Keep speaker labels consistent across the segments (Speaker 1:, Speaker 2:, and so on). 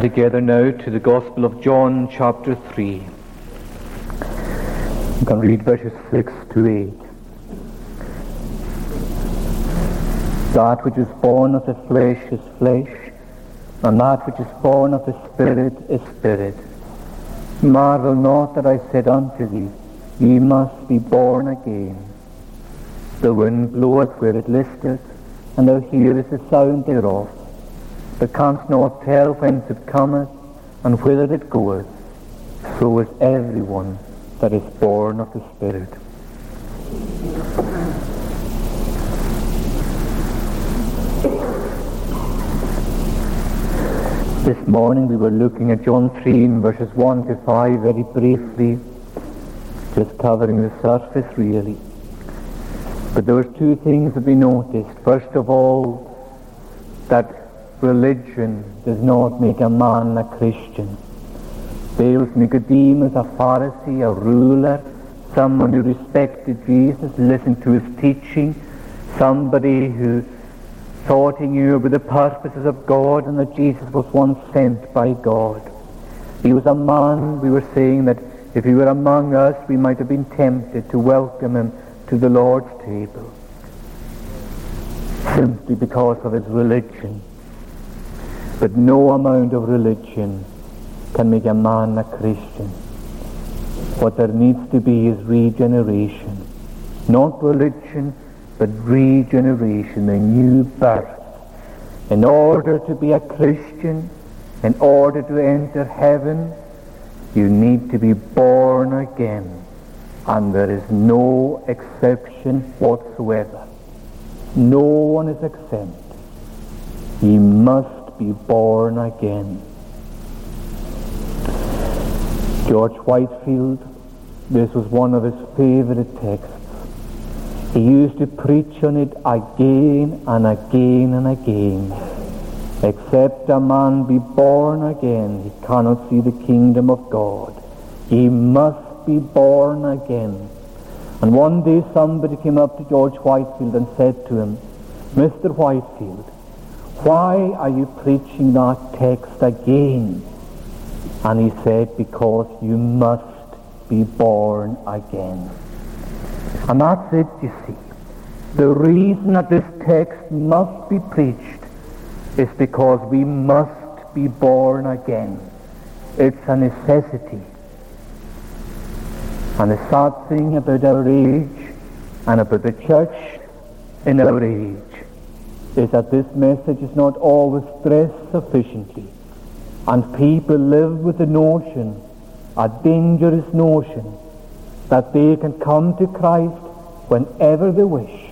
Speaker 1: Together now to the Gospel of John, chapter 3. You can read verses 6 to 8. That which is born of the flesh is flesh, and that which is born of the Spirit is spirit. Marvel not that I said unto thee, Ye must be born again. The wind bloweth where it listeth, and thou hearest the sound thereof, but canst not tell whence it cometh, and whither it goeth. So is everyone that is born of the Spirit. This morning we were looking at John 3 verses 1 to 5 very briefly, just covering the surface really. But there were two things that we noticed. First of all, that religion does not make a man a Christian. There was Nicodemus, a Pharisee, a ruler, someone who respected Jesus, listened to his teaching, somebody who thought he knew about the purposes of God and that Jesus was once sent by God. He was a man, we were saying that if he were among us, we might have been tempted to welcome him to the Lord's table simply because of his religion. But no amount of religion can make a man a Christian. What there needs to be is regeneration. Not religion, but regeneration, a new birth. In order to be a Christian, in order to enter heaven, you need to be born again. And there is no exception whatsoever. No one is exempt. He must be born again. George Whitefield, this was one of his favorite texts. He used to preach on it again and again and again. Except a man be born again, he cannot see the kingdom of God. He must be born again. And one day somebody came up to George Whitefield and said to him, Mr. Whitefield, why are you preaching that text again? And he said, because you must be born again. And that's it, you see. The reason that this text must be preached is because we must be born again. It's a necessity. And the sad thing about our age and about the church in our age is that this message is not always stressed sufficiently. And people live with the notion, a dangerous notion, that they can come to Christ whenever they wish,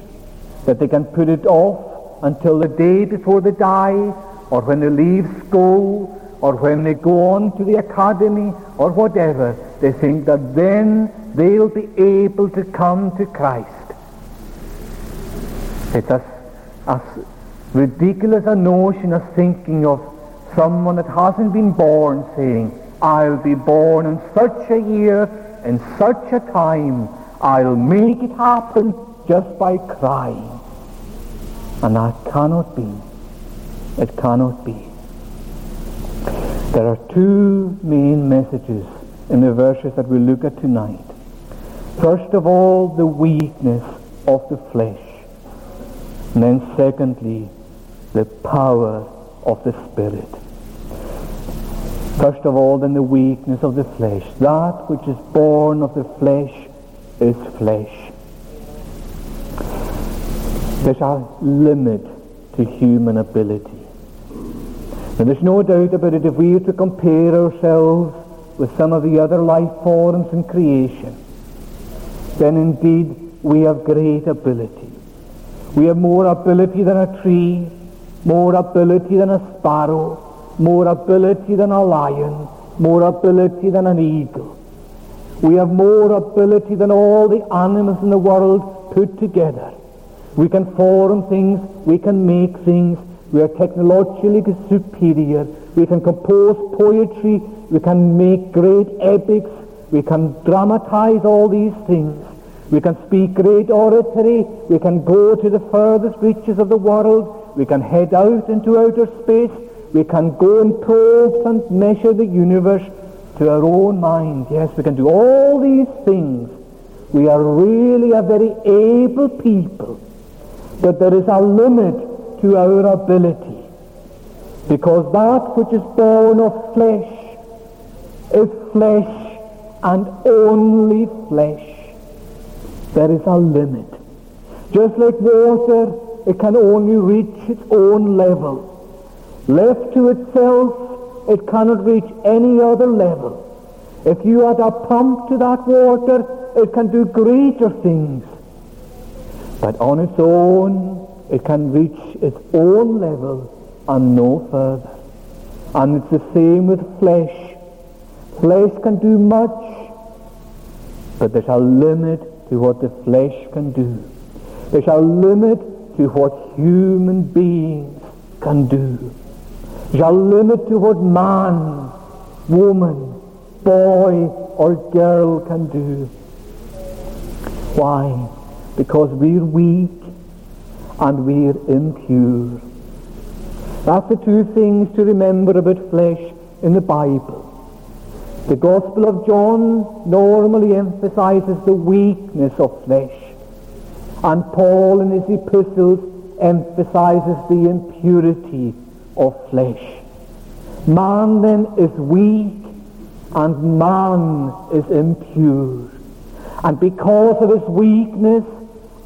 Speaker 1: that they can put it off until the day before they die, or when they leave school, or when they go on to the academy, or whatever. They think that then they'll be able to come to Christ. It's as, as ridiculous a notion of thinking of someone that hasn't been born saying, I'll be born in such a year in such a time, I'll make it happen just by crying. And that cannot be. It cannot be. There are two main messages in the verses that we look at tonight. First of all, the weakness of the flesh. And then secondly, the power of the Spirit. First of all, then the weakness of the flesh. That which is born of the flesh is flesh. There's a limit to human ability. And there's no doubt about it if we were to compare ourselves with some of the other life forms in creation, then indeed we have great ability. We have more ability than a tree, more ability than a sparrow, more ability than a lion, more ability than an eagle. We have more ability than all the animals in the world put together. We can form things, we can make things, we are technologically superior, we can compose poetry, we can make great epics, we can dramatize all these things. We can speak great oratory, we can go to the furthest reaches of the world, we can head out into outer space, we can go and probe and measure the universe to our own mind. Yes, we can do all these things. We are really a very able people. But there is a limit to our ability. Because that which is born of flesh is flesh and only flesh. There is a limit. Just like water, it can only reach its own level. Left to itself, it cannot reach any other level. If you add a pump to that water, it can do greater things. But on its own, it can reach its own level and no further. And it's the same with flesh. Flesh can do much, but there's a limit to what the flesh can do. There's a limit to what human beings can do. A limit to what man, woman, boy or girl can do. Why? Because we're weak and we're impure. That's the two things to remember about flesh in the Bible. The Gospel of John normally emphasizes the weakness of flesh. And Paul in his epistles emphasizes the impurity of flesh. Man then is weak and man is impure. And because of his weakness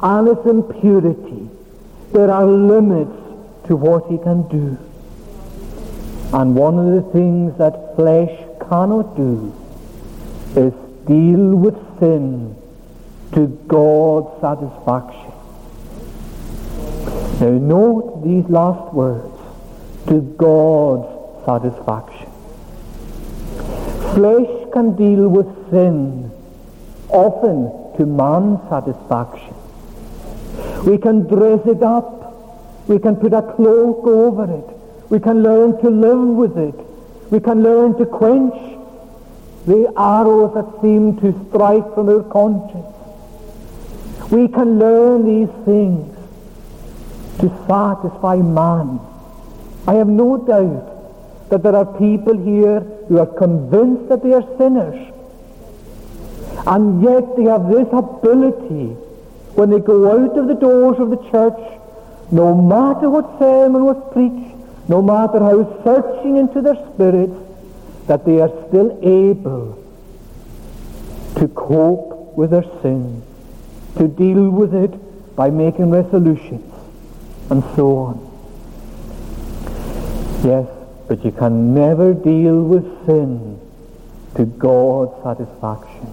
Speaker 1: and his impurity, there are limits to what he can do. And one of the things that flesh cannot do is deal with sin to God's satisfaction. Now note these last words, to God's satisfaction. Flesh can deal with sin often to man's satisfaction. We can dress it up. We can put a cloak over it. We can learn to live with it. We can learn to quench the arrows that seem to strike from our conscience. We can learn these things to satisfy man. I have no doubt that there are people here who are convinced that they are sinners. And yet they have this ability. When they go out of the doors of the church, no matter what sermon was preached, no matter how searching into their spirits, that they are still able to cope with their sin, to deal with it by making resolutions, and so on. Yes, but you can never deal with sin to God's satisfaction.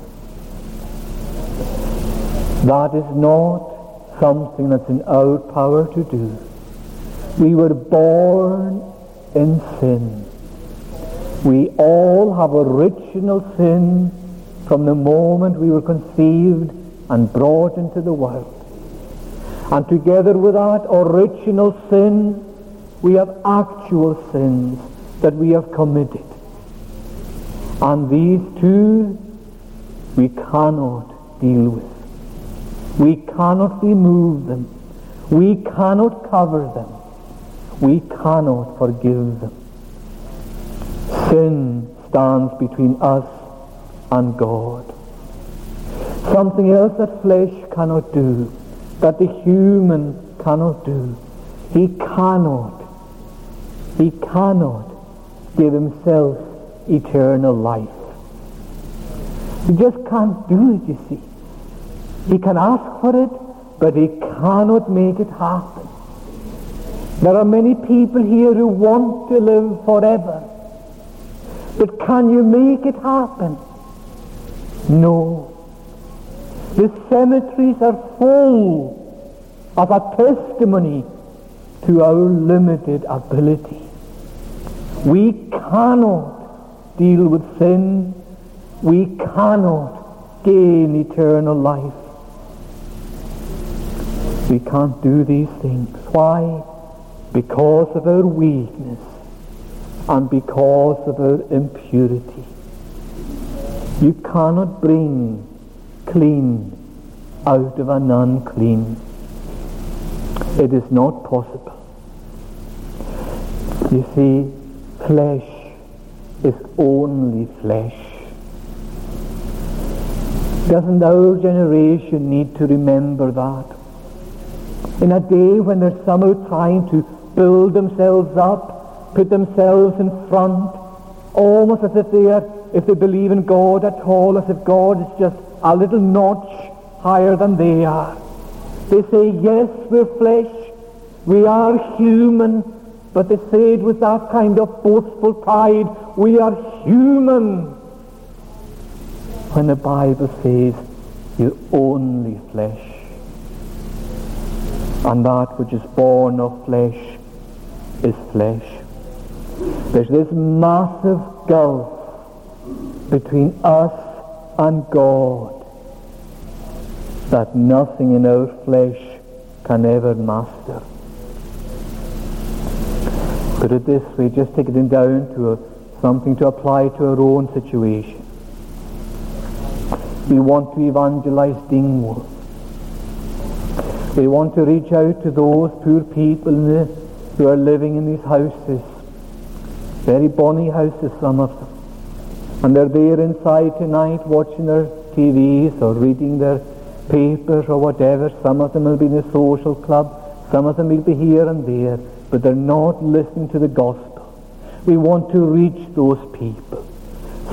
Speaker 1: That is not something that's in our power to do. We were born in sin. We all have original sin from the moment we were conceived and brought into the world. And together with that original sin, we have actual sins that we have committed. And these two we cannot deal with. We cannot remove them. We cannot cover them. We cannot forgive them. Sin stands between us and God. Something else that flesh cannot do, that the human cannot do. He cannot, he cannot give himself eternal life. He just can't do it, you see. He can ask for it, but he cannot make it happen. There are many people here who want to live forever. But can you make it happen? No. The cemeteries are full of a testimony to our limited ability. We cannot deal with sin. We cannot gain eternal life. We can't do these things. Why? Because of our weakness and because of our impurity. You cannot bring clean out of an unclean. It is not possible. You see, Flesh is only flesh. Doesn't our generation need to remember that? In a day when they're somehow trying to build themselves up, put themselves in front, almost as if they are, if they believe in God at all, as if God is just a little notch higher than they are. They say, yes, we're flesh, we are human, but they say it with that kind of boastful pride, we are human. When the Bible says, you're only flesh. And that which is born of flesh is flesh. There's this massive gulf between us and God that nothing in our flesh can ever master. Put it this way, just take it down to a, something to apply to our own situation. We want to evangelize Dingwall. We want to reach out to those poor people the, who are living in these houses. Very bonny houses, some of them. And they're there inside tonight watching their TVs or reading their papers or whatever. Some of them will be in a social club. Some of them will be here and there. But they're not listening to the gospel. We want to reach those people.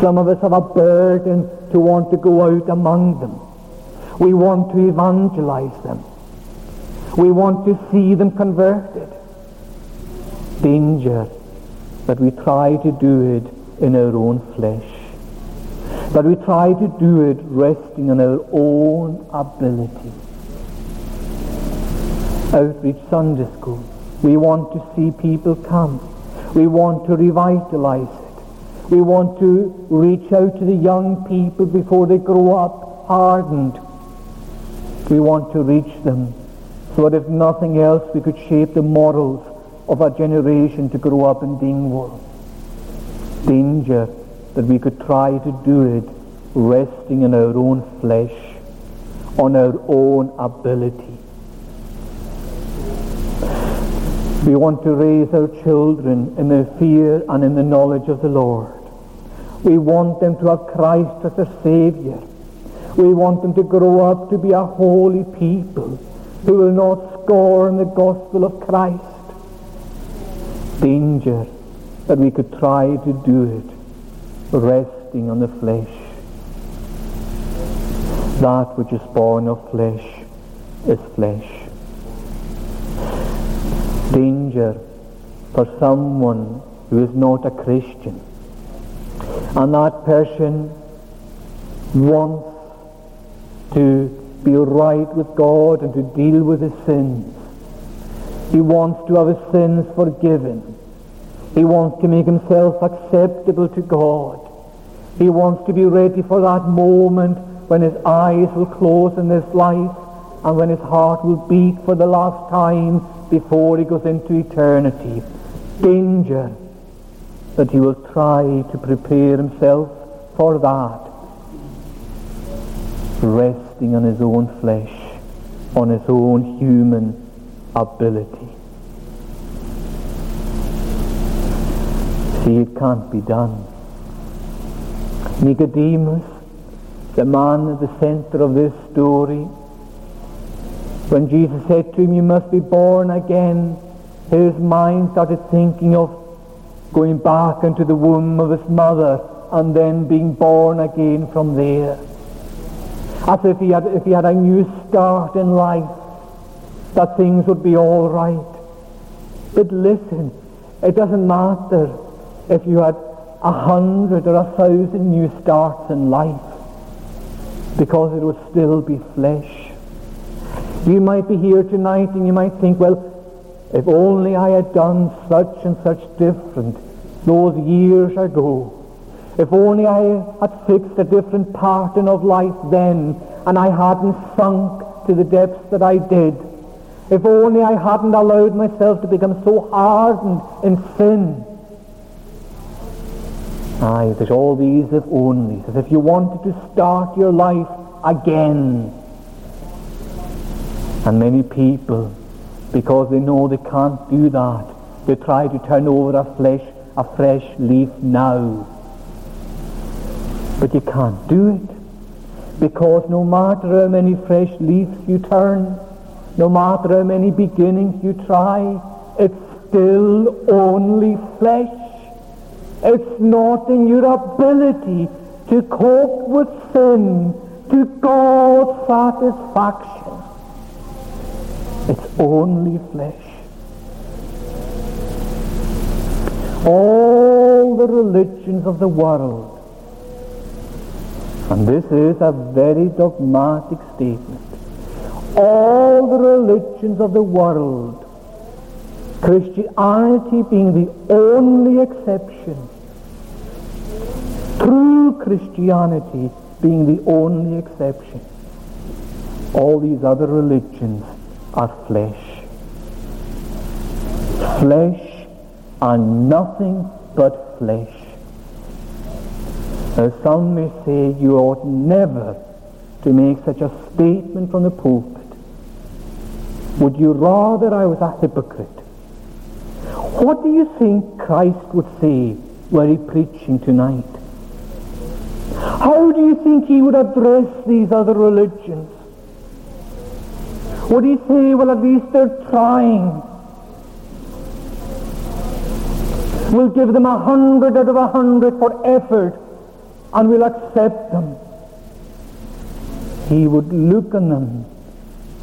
Speaker 1: Some of us have a burden to want to go out among them. We want to evangelize them. We want to see them converted. Danger that we try to do it in our own flesh. But we try to do it resting on our own ability. Outreach Sunday School. We want to see people come. We want to revitalize it. We want to reach out to the young people before they grow up hardened. We want to reach them so that if nothing else we could shape the morals of our generation to grow up in Dingwall. Danger that we could try to do it resting in our own flesh, on our own ability. We want to raise our children in the fear and in the knowledge of the Lord. We want them to have Christ as a Savior. We want them to grow up to be a holy people who will not scorn the gospel of Christ. Danger that we could try to do it resting on the flesh. That which is born of flesh is flesh. Danger for someone who is not a Christian. And that person wants to be right with God and to deal with his sins. He wants to have his sins forgiven. He wants to make himself acceptable to God. He wants to be ready for that moment when his eyes will close in this life and when his heart will beat for the last time before he goes into eternity. Danger that he will try to prepare himself for that, resting on his own flesh, on his own human ability. See, it can't be done. Nicodemus, the man at the center of this story, when Jesus said to him, you must be born again, his mind started thinking of going back into the womb of his mother and then being born again from there. As if he had, if he had a new start in life, that things would be all right. But listen, it doesn't matter if you had a hundred or a thousand new starts in life because it would still be flesh. You might be here tonight and you might think, well, if only I had done such and such different those years ago. If only I had fixed a different pattern of life then and I hadn't sunk to the depths that I did. If only I hadn't allowed myself to become so hardened in sin Aye, that all these if only, as if you wanted to start your life again. And many people, because they know they can't do that, they try to turn over their flesh a fresh leaf now. But you can't do it because no matter how many fresh leaves you turn, no matter how many beginnings you try, it's still only flesh. It's not in your ability to cope with sin to God's satisfaction. It's only flesh. All the religions of the world, and this is a very dogmatic statement, all the religions of the world, Christianity being the only exception, true Christianity being the only exception. All these other religions are flesh. Flesh and nothing but flesh. Now some may say you ought never to make such a statement from the pulpit. Would you rather I was a hypocrite? What do you think Christ would say were he preaching tonight? How do you think he would address these other religions? Would he say, well, at least they're trying? We'll give them a hundred out of a hundred for effort, and we'll accept them. He would look on them,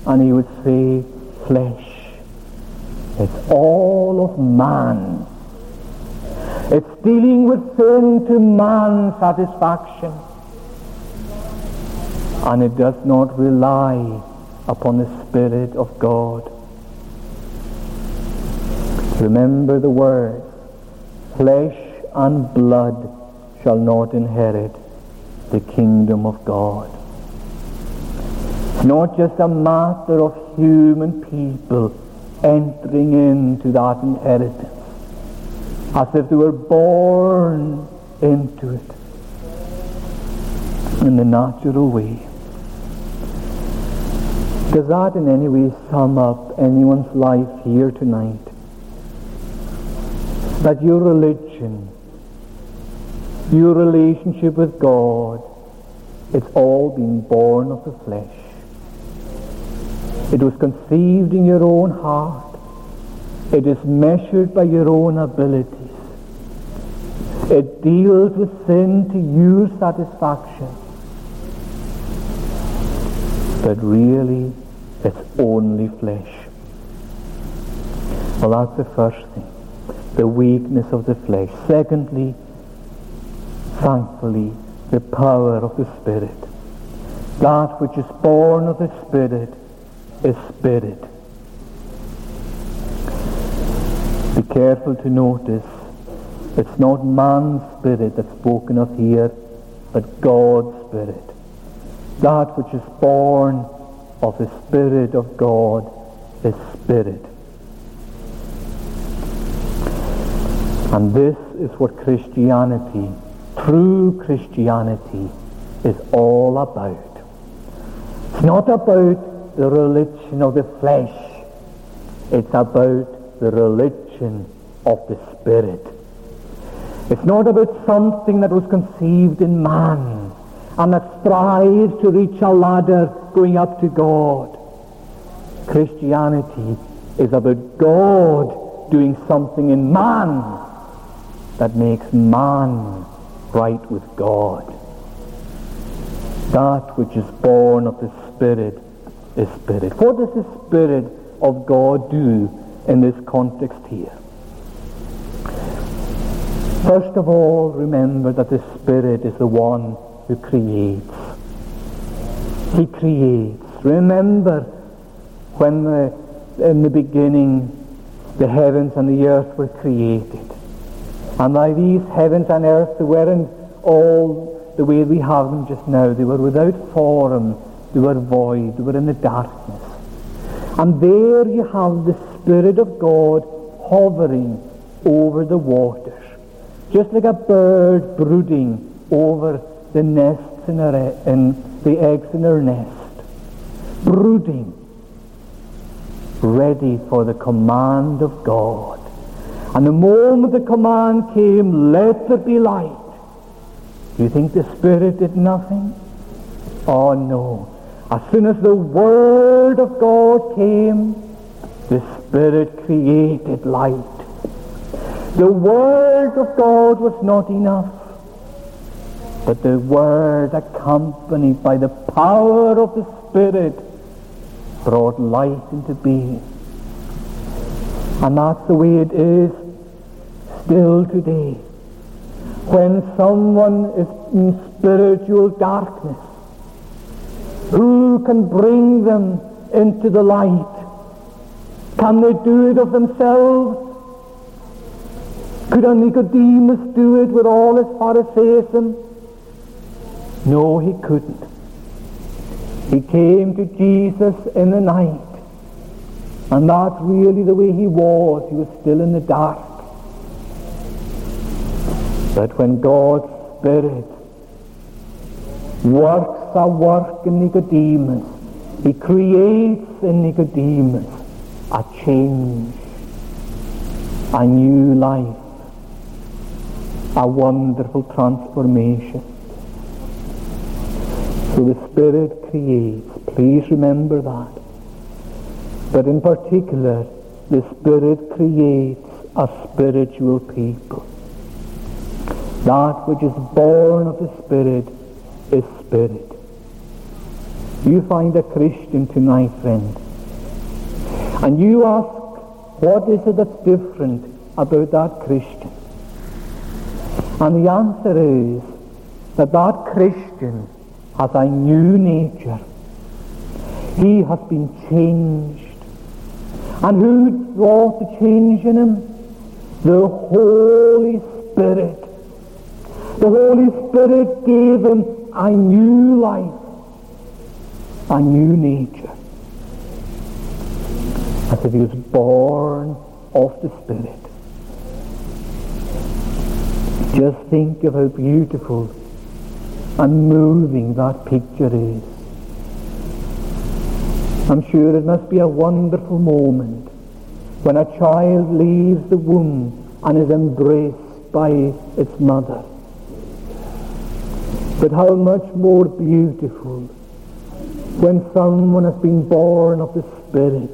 Speaker 1: and he would say, flesh. It's all of man. It's dealing with sin to man's satisfaction and it does not rely upon the Spirit of God. Remember the words, flesh and blood shall not inherit the kingdom of God. Not just a matter of human people entering into that inheritance as if they were born into it in the natural way. Does that in any way sum up anyone's life here tonight? That your religion, your relationship with God, it's all been born of the flesh. It was conceived in your own heart. It is measured by your own abilities. It deals with sin to your satisfaction. But really, it's only flesh. Well, that's the first thing. The weakness of the flesh. Secondly, thankfully, the power of the Spirit. That which is born of the Spirit is Spirit. Be careful to notice it's not man's spirit that's spoken of here, but God's Spirit. That which is born of the Spirit of God is Spirit. And this is what Christianity, true Christianity, is all about. It's not about the religion of the flesh. It's about the religion of the Spirit. It's not about something that was conceived in man and that strives to reach a ladder going up to God. Christianity is about God doing something in man that makes man right with God. That which is born of the Spirit is Spirit. What does the Spirit of God do in this context here? First of all, remember that the Spirit is the one who creates. He creates. Remember when the, in the beginning the heavens and the earth were created. And by these heavens and earth they weren't all the way we have them just now. They were without form. They were void. They were in the darkness. And there you have the Spirit of God hovering over the waters. Just like a bird brooding over the nests in, her, in the eggs in her nest, brooding, ready for the command of God. And the moment the command came, let there be light, do you think the Spirit did nothing? Oh no. As soon as the Word of God came, the Spirit created light. The Word of God was not enough, but the Word accompanied by the power of the Spirit brought light into being. And that's the way it is still today. When someone is in spiritual darkness, who can bring them into the light? Can they do it of themselves? Could a Nicodemus do it with all his Pharisaism? No, he couldn't. He came to Jesus in the night. And that's really the way he was. He was still in the dark. But when God's Spirit works a work in Nicodemus, he creates in Nicodemus a change, a new life, a wonderful transformation. So the Spirit creates. Please remember that. But in particular, the Spirit creates a spiritual people. That which is born of the Spirit is Spirit. You find a Christian tonight, friend, and you ask, what is it that's different about that Christian? And the answer is that that Christian has a new nature. He has been changed. And who wrought the change in him? The Holy Spirit. The Holy Spirit gave him a new life, a new nature. As if he was born of the Spirit. Just think of how beautiful and moving that picture is. I'm sure it must be a wonderful moment when a child leaves the womb and is embraced by its mother. But how much more beautiful when someone has been born of the Spirit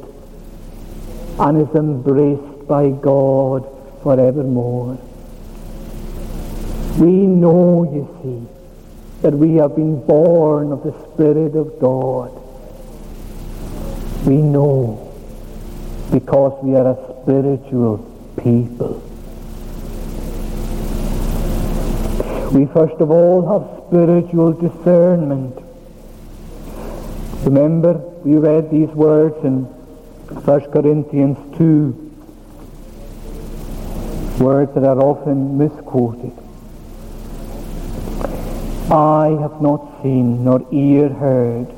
Speaker 1: and is embraced by God forevermore. We know, you see, that we have been born of the Spirit of God. We know because we are a spiritual people. We first of all have spiritual discernment. Remember, we read these words in 1 Corinthians 2, words that are often misquoted. Eye have not seen, nor ear heard,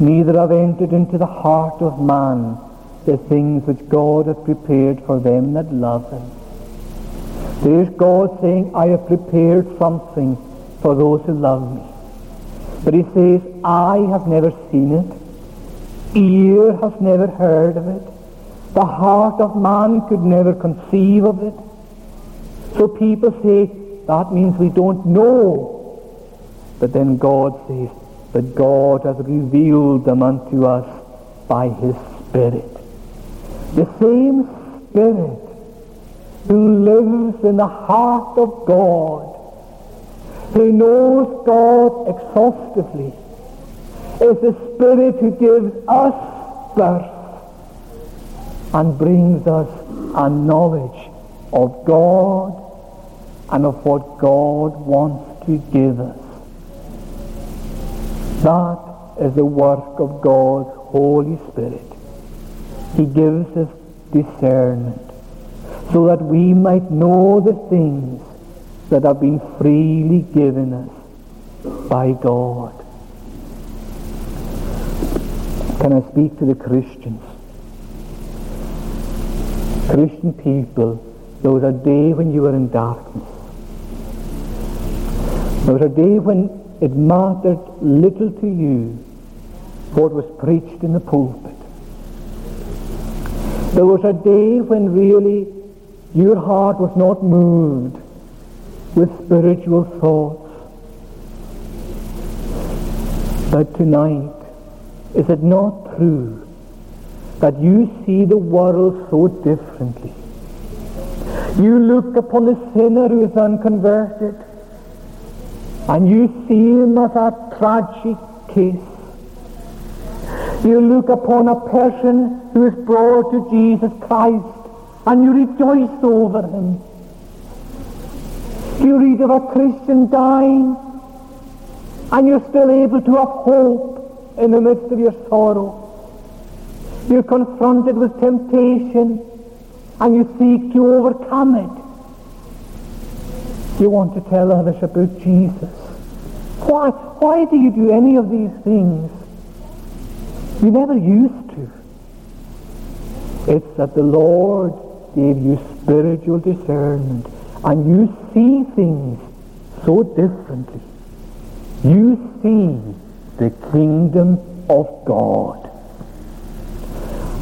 Speaker 1: neither have entered into the heart of man the things which God hath prepared for them that love him. There's God saying, I have prepared something for those who love me. But he says, I have never seen it. Ear has never heard of it. The heart of man could never conceive of it. So people say, that means we don't know but then God says, that God has revealed them unto us by his Spirit. The same Spirit who lives in the heart of God, who knows God exhaustively, is the Spirit who gives us birth and brings us a knowledge of God and of what God wants to give us. That is the work of God's Holy Spirit. He gives us discernment so that we might know the things that have been freely given us by God. Can I speak to the Christians? Christian people, there was a day when you were in darkness. There was a day when it mattered little to you what was preached in the pulpit. There was a day when really your heart was not moved with spiritual thoughts. But tonight, is it not true that you see the world so differently? You look upon the sinner who is unconverted, and you see him as a tragic case. You look upon a person who is brought to Jesus Christ, and you rejoice over him. You read of a Christian dying, and you're still able to have hope in the midst of your sorrow. You're confronted with temptation, and you seek to overcome it. You want to tell others about Jesus. Why, why do you do any of these things? You never used to. It's that the Lord gave you spiritual discernment and you see things so differently. You see the kingdom of God.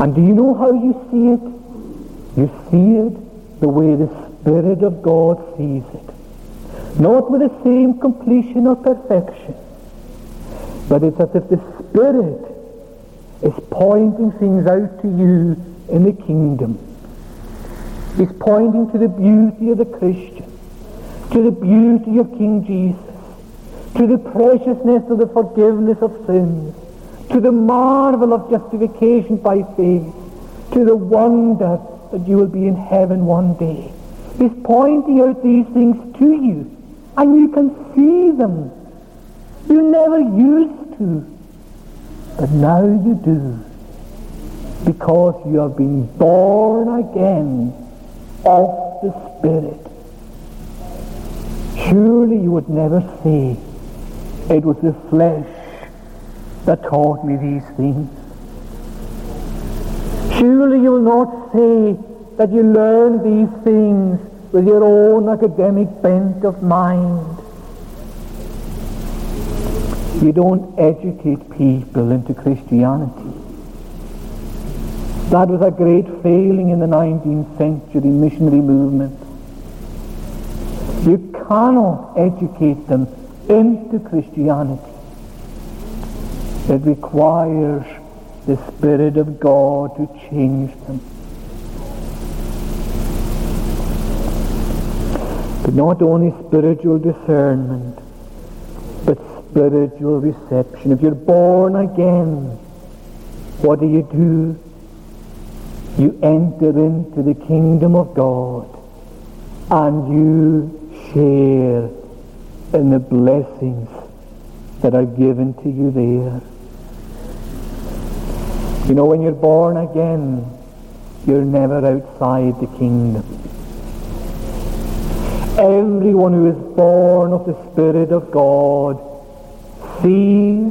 Speaker 1: And do you know how you see it? You see it the way the Spirit of God sees it. Not with the same completion or perfection, but it's as if the Spirit is pointing things out to you in the kingdom. He's pointing to the beauty of the Christian, to the beauty of King Jesus, to the preciousness of the forgiveness of sins, to the marvel of justification by faith, to the wonder that you will be in heaven one day. He's pointing out these things to you, and you can see them. You never used to, but now you do, because you have been born again of the Spirit. Surely you would never say, it was the flesh that taught me these things. Surely you will not say that you learned these things with your own academic bent of mind. You don't educate people into Christianity. That was a great failing in the 19th century missionary movement. You cannot educate them into Christianity. It requires the Spirit of God to change them. Not only spiritual discernment, but spiritual reception. If you're born again, what do you do? You enter into the kingdom of God and you share in the blessings that are given to you there. You know, when you're born again, you're never outside the kingdom. Everyone who is born of the Spirit of God sees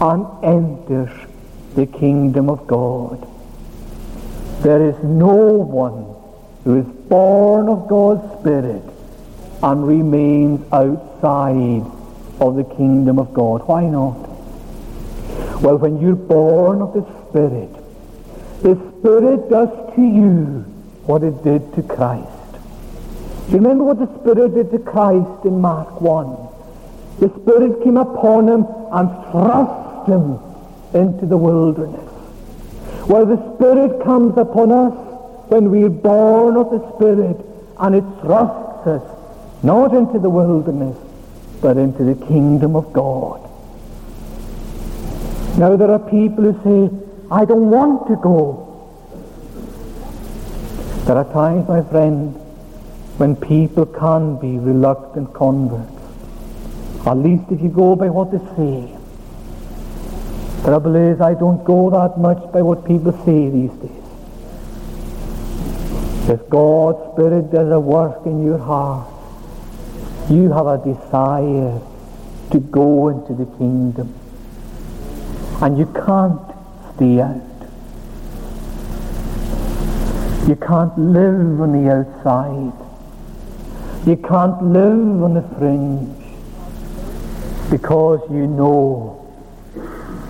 Speaker 1: and enters the kingdom of God. There is no one who is born of God's Spirit and remains outside of the kingdom of God. Why not? Well, when you're born of the Spirit, the Spirit does to you what it did to Christ. Remember what the Spirit did to Christ in Mark 1? The Spirit came upon him and thrust him into the wilderness. Well, the Spirit comes upon us when we're born of the Spirit and it thrusts us not into the wilderness, but into the kingdom of God. Now there are people who say, I don't want to go. There are times, my friend, when people can be reluctant converts. At least if you go by what they say. Trouble is, I don't go that much by what people say these days. If God's Spirit does a work in your heart, you have a desire to go into the kingdom. And you can't stay out. You can't live on the outside. You can't live on the fringe because you know,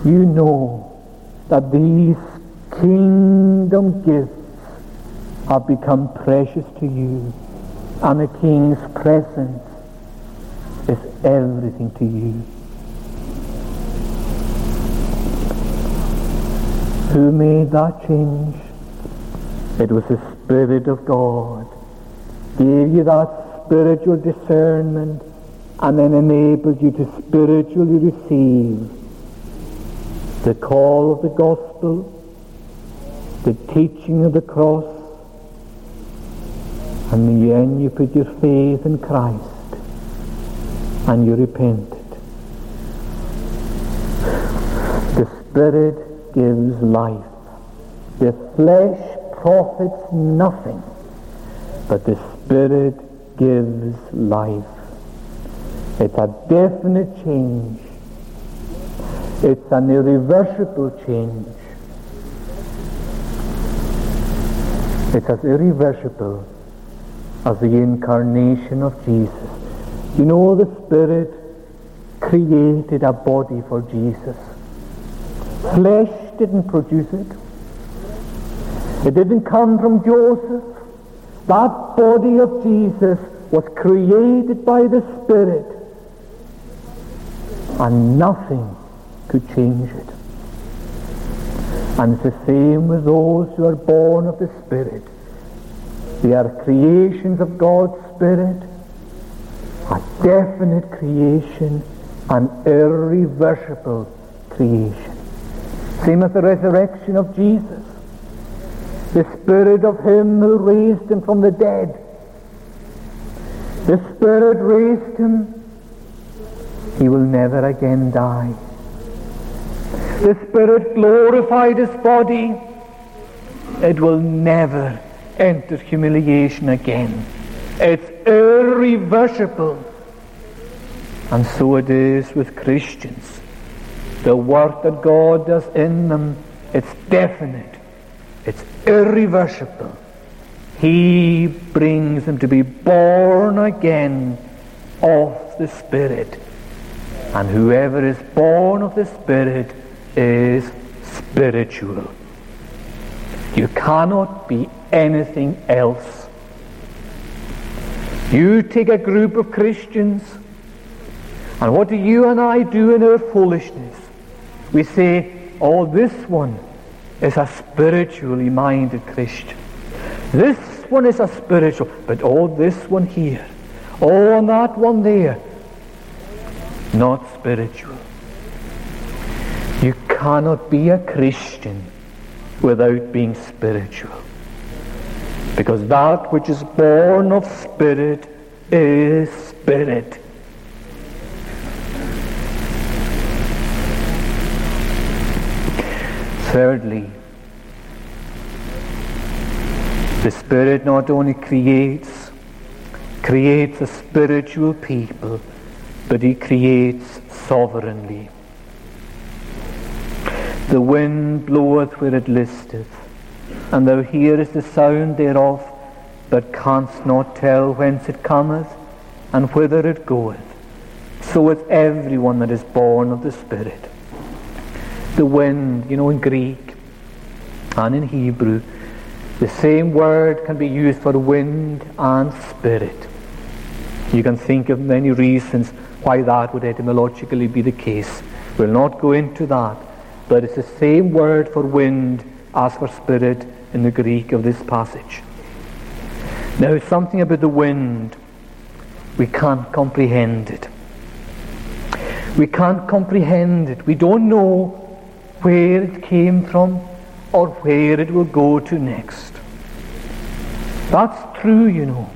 Speaker 1: you know that these kingdom gifts have become precious to you, and the King's presence is everything to you. Who made that change? It was the Spirit of God. Gave you that spiritual discernment and then enabled you to spiritually receive the call of the gospel, the teaching of the cross, and then you put your faith in Christ and you repented. The Spirit gives life. The flesh profits nothing, but the Spirit gives life. It's a definite change. It's an irreversible change. It's as irreversible as the incarnation of Jesus. You know the Spirit created a body for Jesus. Flesh didn't produce it. It didn't come from Joseph. That body of Jesus was created by the Spirit. And nothing could change it. And it's the same with those who are born of the Spirit. They are creations of God's Spirit, a definite creation, an irreversible creation. Same as the resurrection of Jesus. The Spirit of Him who raised Him from the dead. The Spirit raised Him. He will never again die. The Spirit glorified his body. It will never enter humiliation again. It's irreversible. And so it is with Christians. The work that God does in them, it's definite. It's irreversible. He brings them to be born again of the Spirit. And whoever is born of the Spirit is spiritual. You cannot be anything else. You take a group of Christians, and what do you and I do in our foolishness? We say, oh, this one is a spiritually minded Christian. This one is a spiritual, but oh, this one here, oh, and that one there, not spiritual. You cannot be a Christian without being spiritual. Because that which is born of spirit is spirit. Thirdly, the Spirit not only creates, creates a spiritual people, but He creates sovereignly. The wind bloweth where it listeth, and thou hearest the sound thereof, but canst not tell whence it cometh, and whither it goeth. So is everyone that is born of the Spirit. The wind, you know, in Greek and in Hebrew, the same word can be used for wind and spirit. You can think of many reasons why that would etymologically be the case. We'll not go into that. But it's the same word for wind as for spirit in the Greek of this passage. Now, something about the wind, we can't comprehend it. We can't comprehend it. We don't know where it came from or where it will go to next. That's true, you know.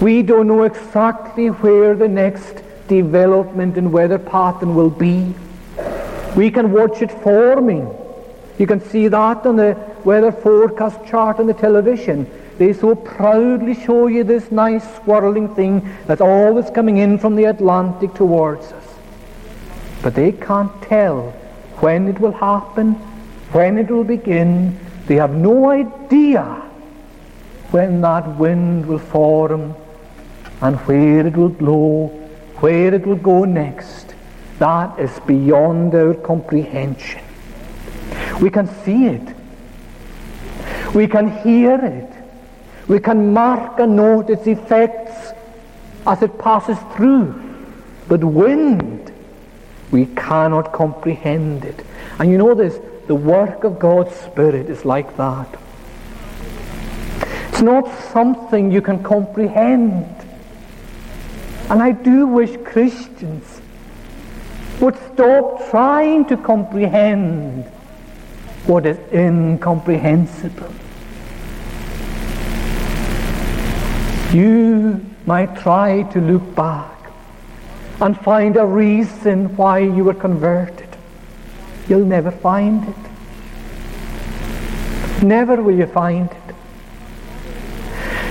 Speaker 1: We don't know exactly where the next development and weather pattern will be. We can watch it forming. You can see that on the weather forecast chart on the television. They so proudly show you this nice swirling thing that's always coming in from the Atlantic towards us. But they can't tell when it will happen, when it will begin. They have no idea when that wind will form and where it will blow, where it will go next. That is beyond our comprehension. We can see it. We can hear it. We can mark and note its effects as it passes through. But wind, we cannot comprehend it. And you know this, the work of God's Spirit is like that. It's not something you can comprehend. And I do wish Christians would stop trying to comprehend what is incomprehensible. You might try to look back and find a reason why you were converted. You'll never find it. Never will you find it.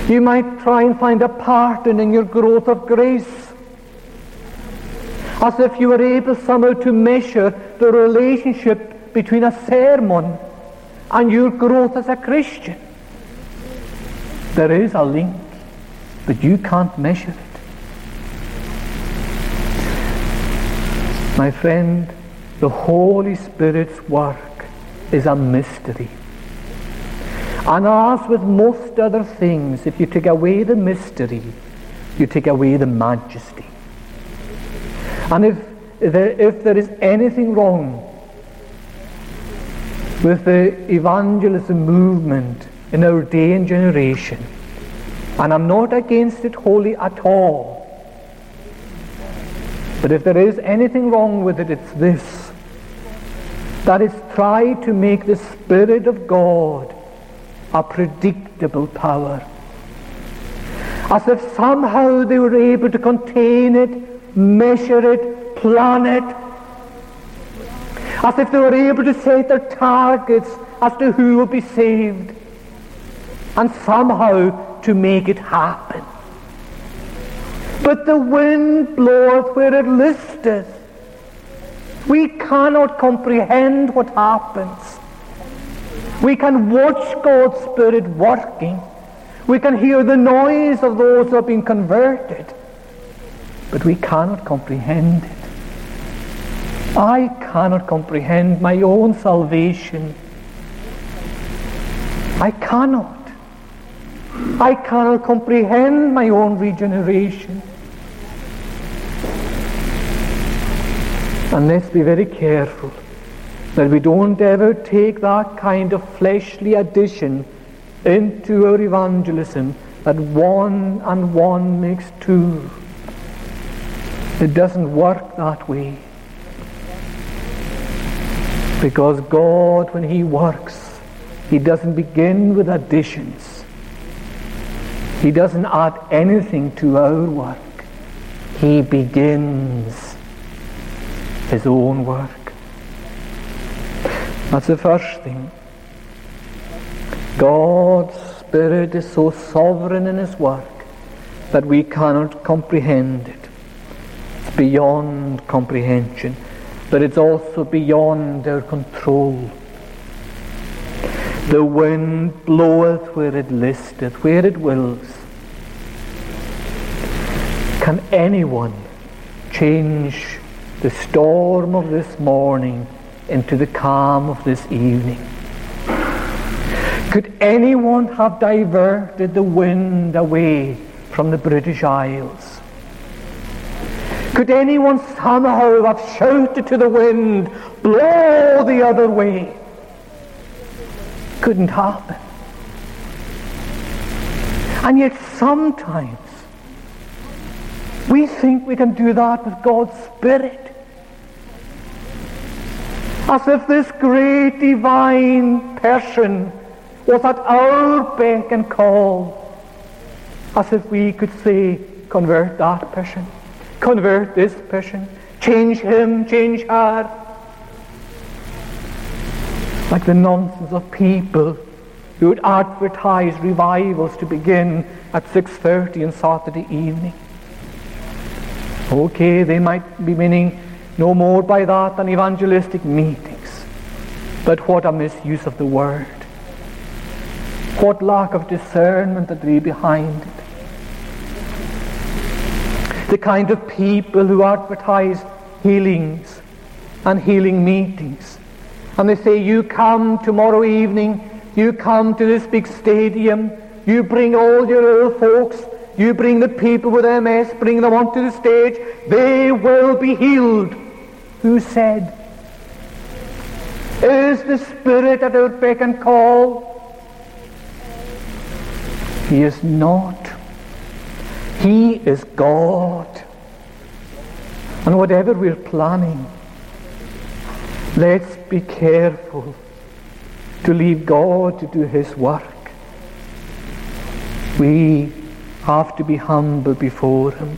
Speaker 1: You might try and find a pattern in your growth of grace. As if you were able somehow to measure the relationship between a sermon and your growth as a Christian. There is a link, but you can't measure it. My friend, the Holy Spirit's work is a mystery. And as with most other things, if you take away the mystery, you take away the majesty. And if there, if there is anything wrong with the evangelism movement in our day and generation, and I'm not against it wholly at all, but if there is anything wrong with it, it's this that it's tried to make the Spirit of God a predictable power. As if somehow they were able to contain it, measure it, plan it. As if they were able to set their targets as to who will be saved. And somehow to make it happen. But the wind bloweth where it listeth. We cannot comprehend what happens. We can watch God's Spirit working. We can hear the noise of those who have been converted. But we cannot comprehend it. I cannot comprehend my own salvation. I cannot. I cannot comprehend my own regeneration. And let's be very careful that we don't ever take that kind of fleshly addition into our evangelism that one and one makes two. It doesn't work that way. Because God, when He works, He doesn't begin with additions. He doesn't add anything to our work. He begins his own work. That's the first thing. God's Spirit is so sovereign in His work that we cannot comprehend it. It's beyond comprehension, but it's also beyond our control. The wind bloweth where it listeth, where it wills. Can anyone change the storm of this morning into the calm of this evening. Could anyone have diverted the wind away from the British Isles? Could anyone somehow have shouted to the wind, blow the other way? Couldn't happen. And yet sometimes we think we can do that with God's Spirit as if this great divine person was at our beck and call, as if we could say, convert that person, convert this person, change him, change her. Like the nonsense of people who would advertise revivals to begin at 6.30 on Saturday evening. Okay, they might be meaning no more by that than evangelistic meetings. But what a misuse of the word. What lack of discernment that lay behind it. The kind of people who advertise healings and healing meetings. And they say, you come tomorrow evening You come to this big stadium. You bring all your old folks. You bring the people with MS, bring them onto the stage. They will be healed. Who said? Is the Spirit at our beck and call? He is not. He is God. And whatever we're planning, let's be careful to leave God to do His work. We have to be humble before Him.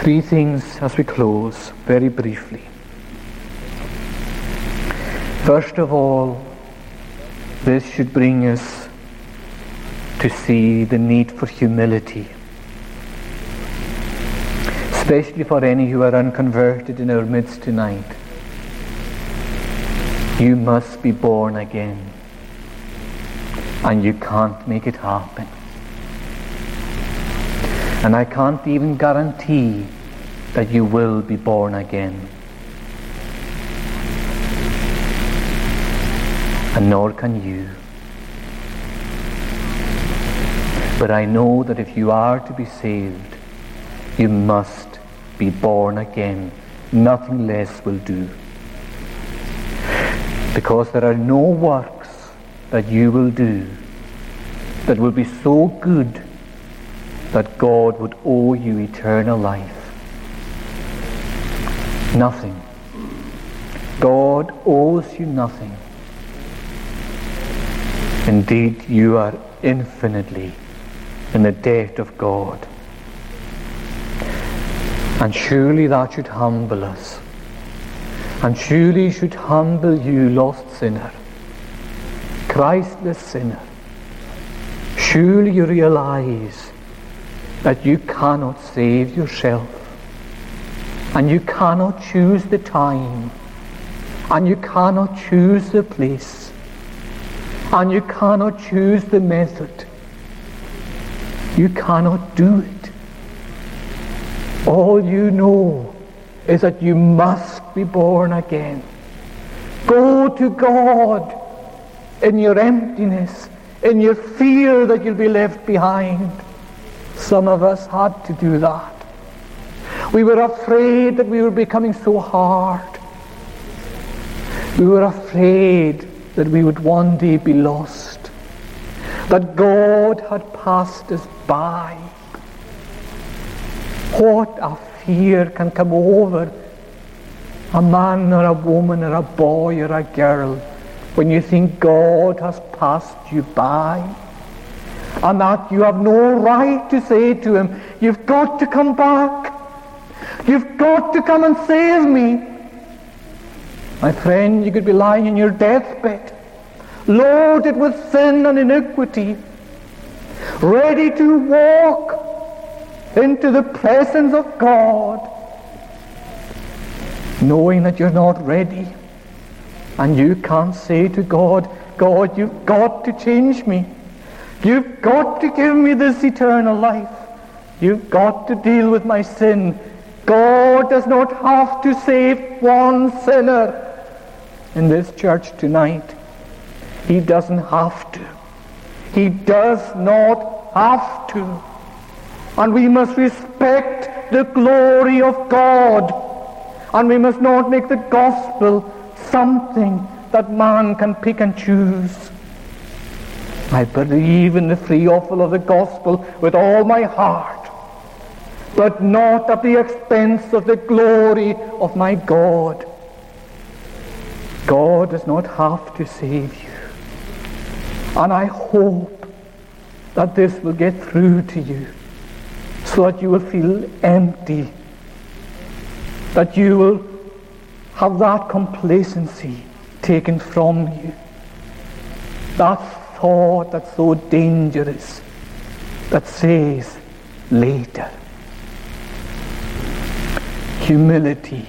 Speaker 1: Three things as we close, very briefly. First of all, this should bring us to see the need for humility, especially for any who are unconverted in our midst tonight. You must be born again. And you can't make it happen. And I can't even guarantee that you will be born again. And nor can you. But I know that if you are to be saved, you must be born again. Nothing less will do because there are no works that you will do that will be so good that God would owe you eternal life. Nothing. God owes you nothing. Indeed, you are infinitely in the debt of God. And surely that should humble us and surely should humble you, lost sinner, Christless sinner. Surely you realize that you cannot save yourself, and you cannot choose the time, and you cannot choose the place, and you cannot choose the method. You cannot do it. All you know is that you be born again. Go to God in your emptiness, in your fear that you'll be left behind. Some of us had to do that. We were afraid that we were becoming so hard. We were afraid that we would one day be lost. That God had passed us by. What a fear can come over a man or a woman or a boy or a girl when you think God has passed you by and that you have no right to say to him, You've got to come back. You've got to come and save me. My friend, you could be lying in your deathbed, loaded with sin and iniquity, ready to walk into the presence of God knowing that you're not ready. And you can't say to God, God, you've got to change me. You've got to give me this eternal life. You've got to deal with my sin. God does not have to save one sinner in this church tonight. He doesn't have to. He does not have to. And we must respect the glory of God and we must not make the gospel something that man can pick and choose. I believe in the free offer of the gospel with all my heart, but not at the expense of the glory of my God. God does not have to save you. And I hope that this will get through to you so that you will feel empty that you will have that complacency taken from you. That thought that's so dangerous that says later. Humility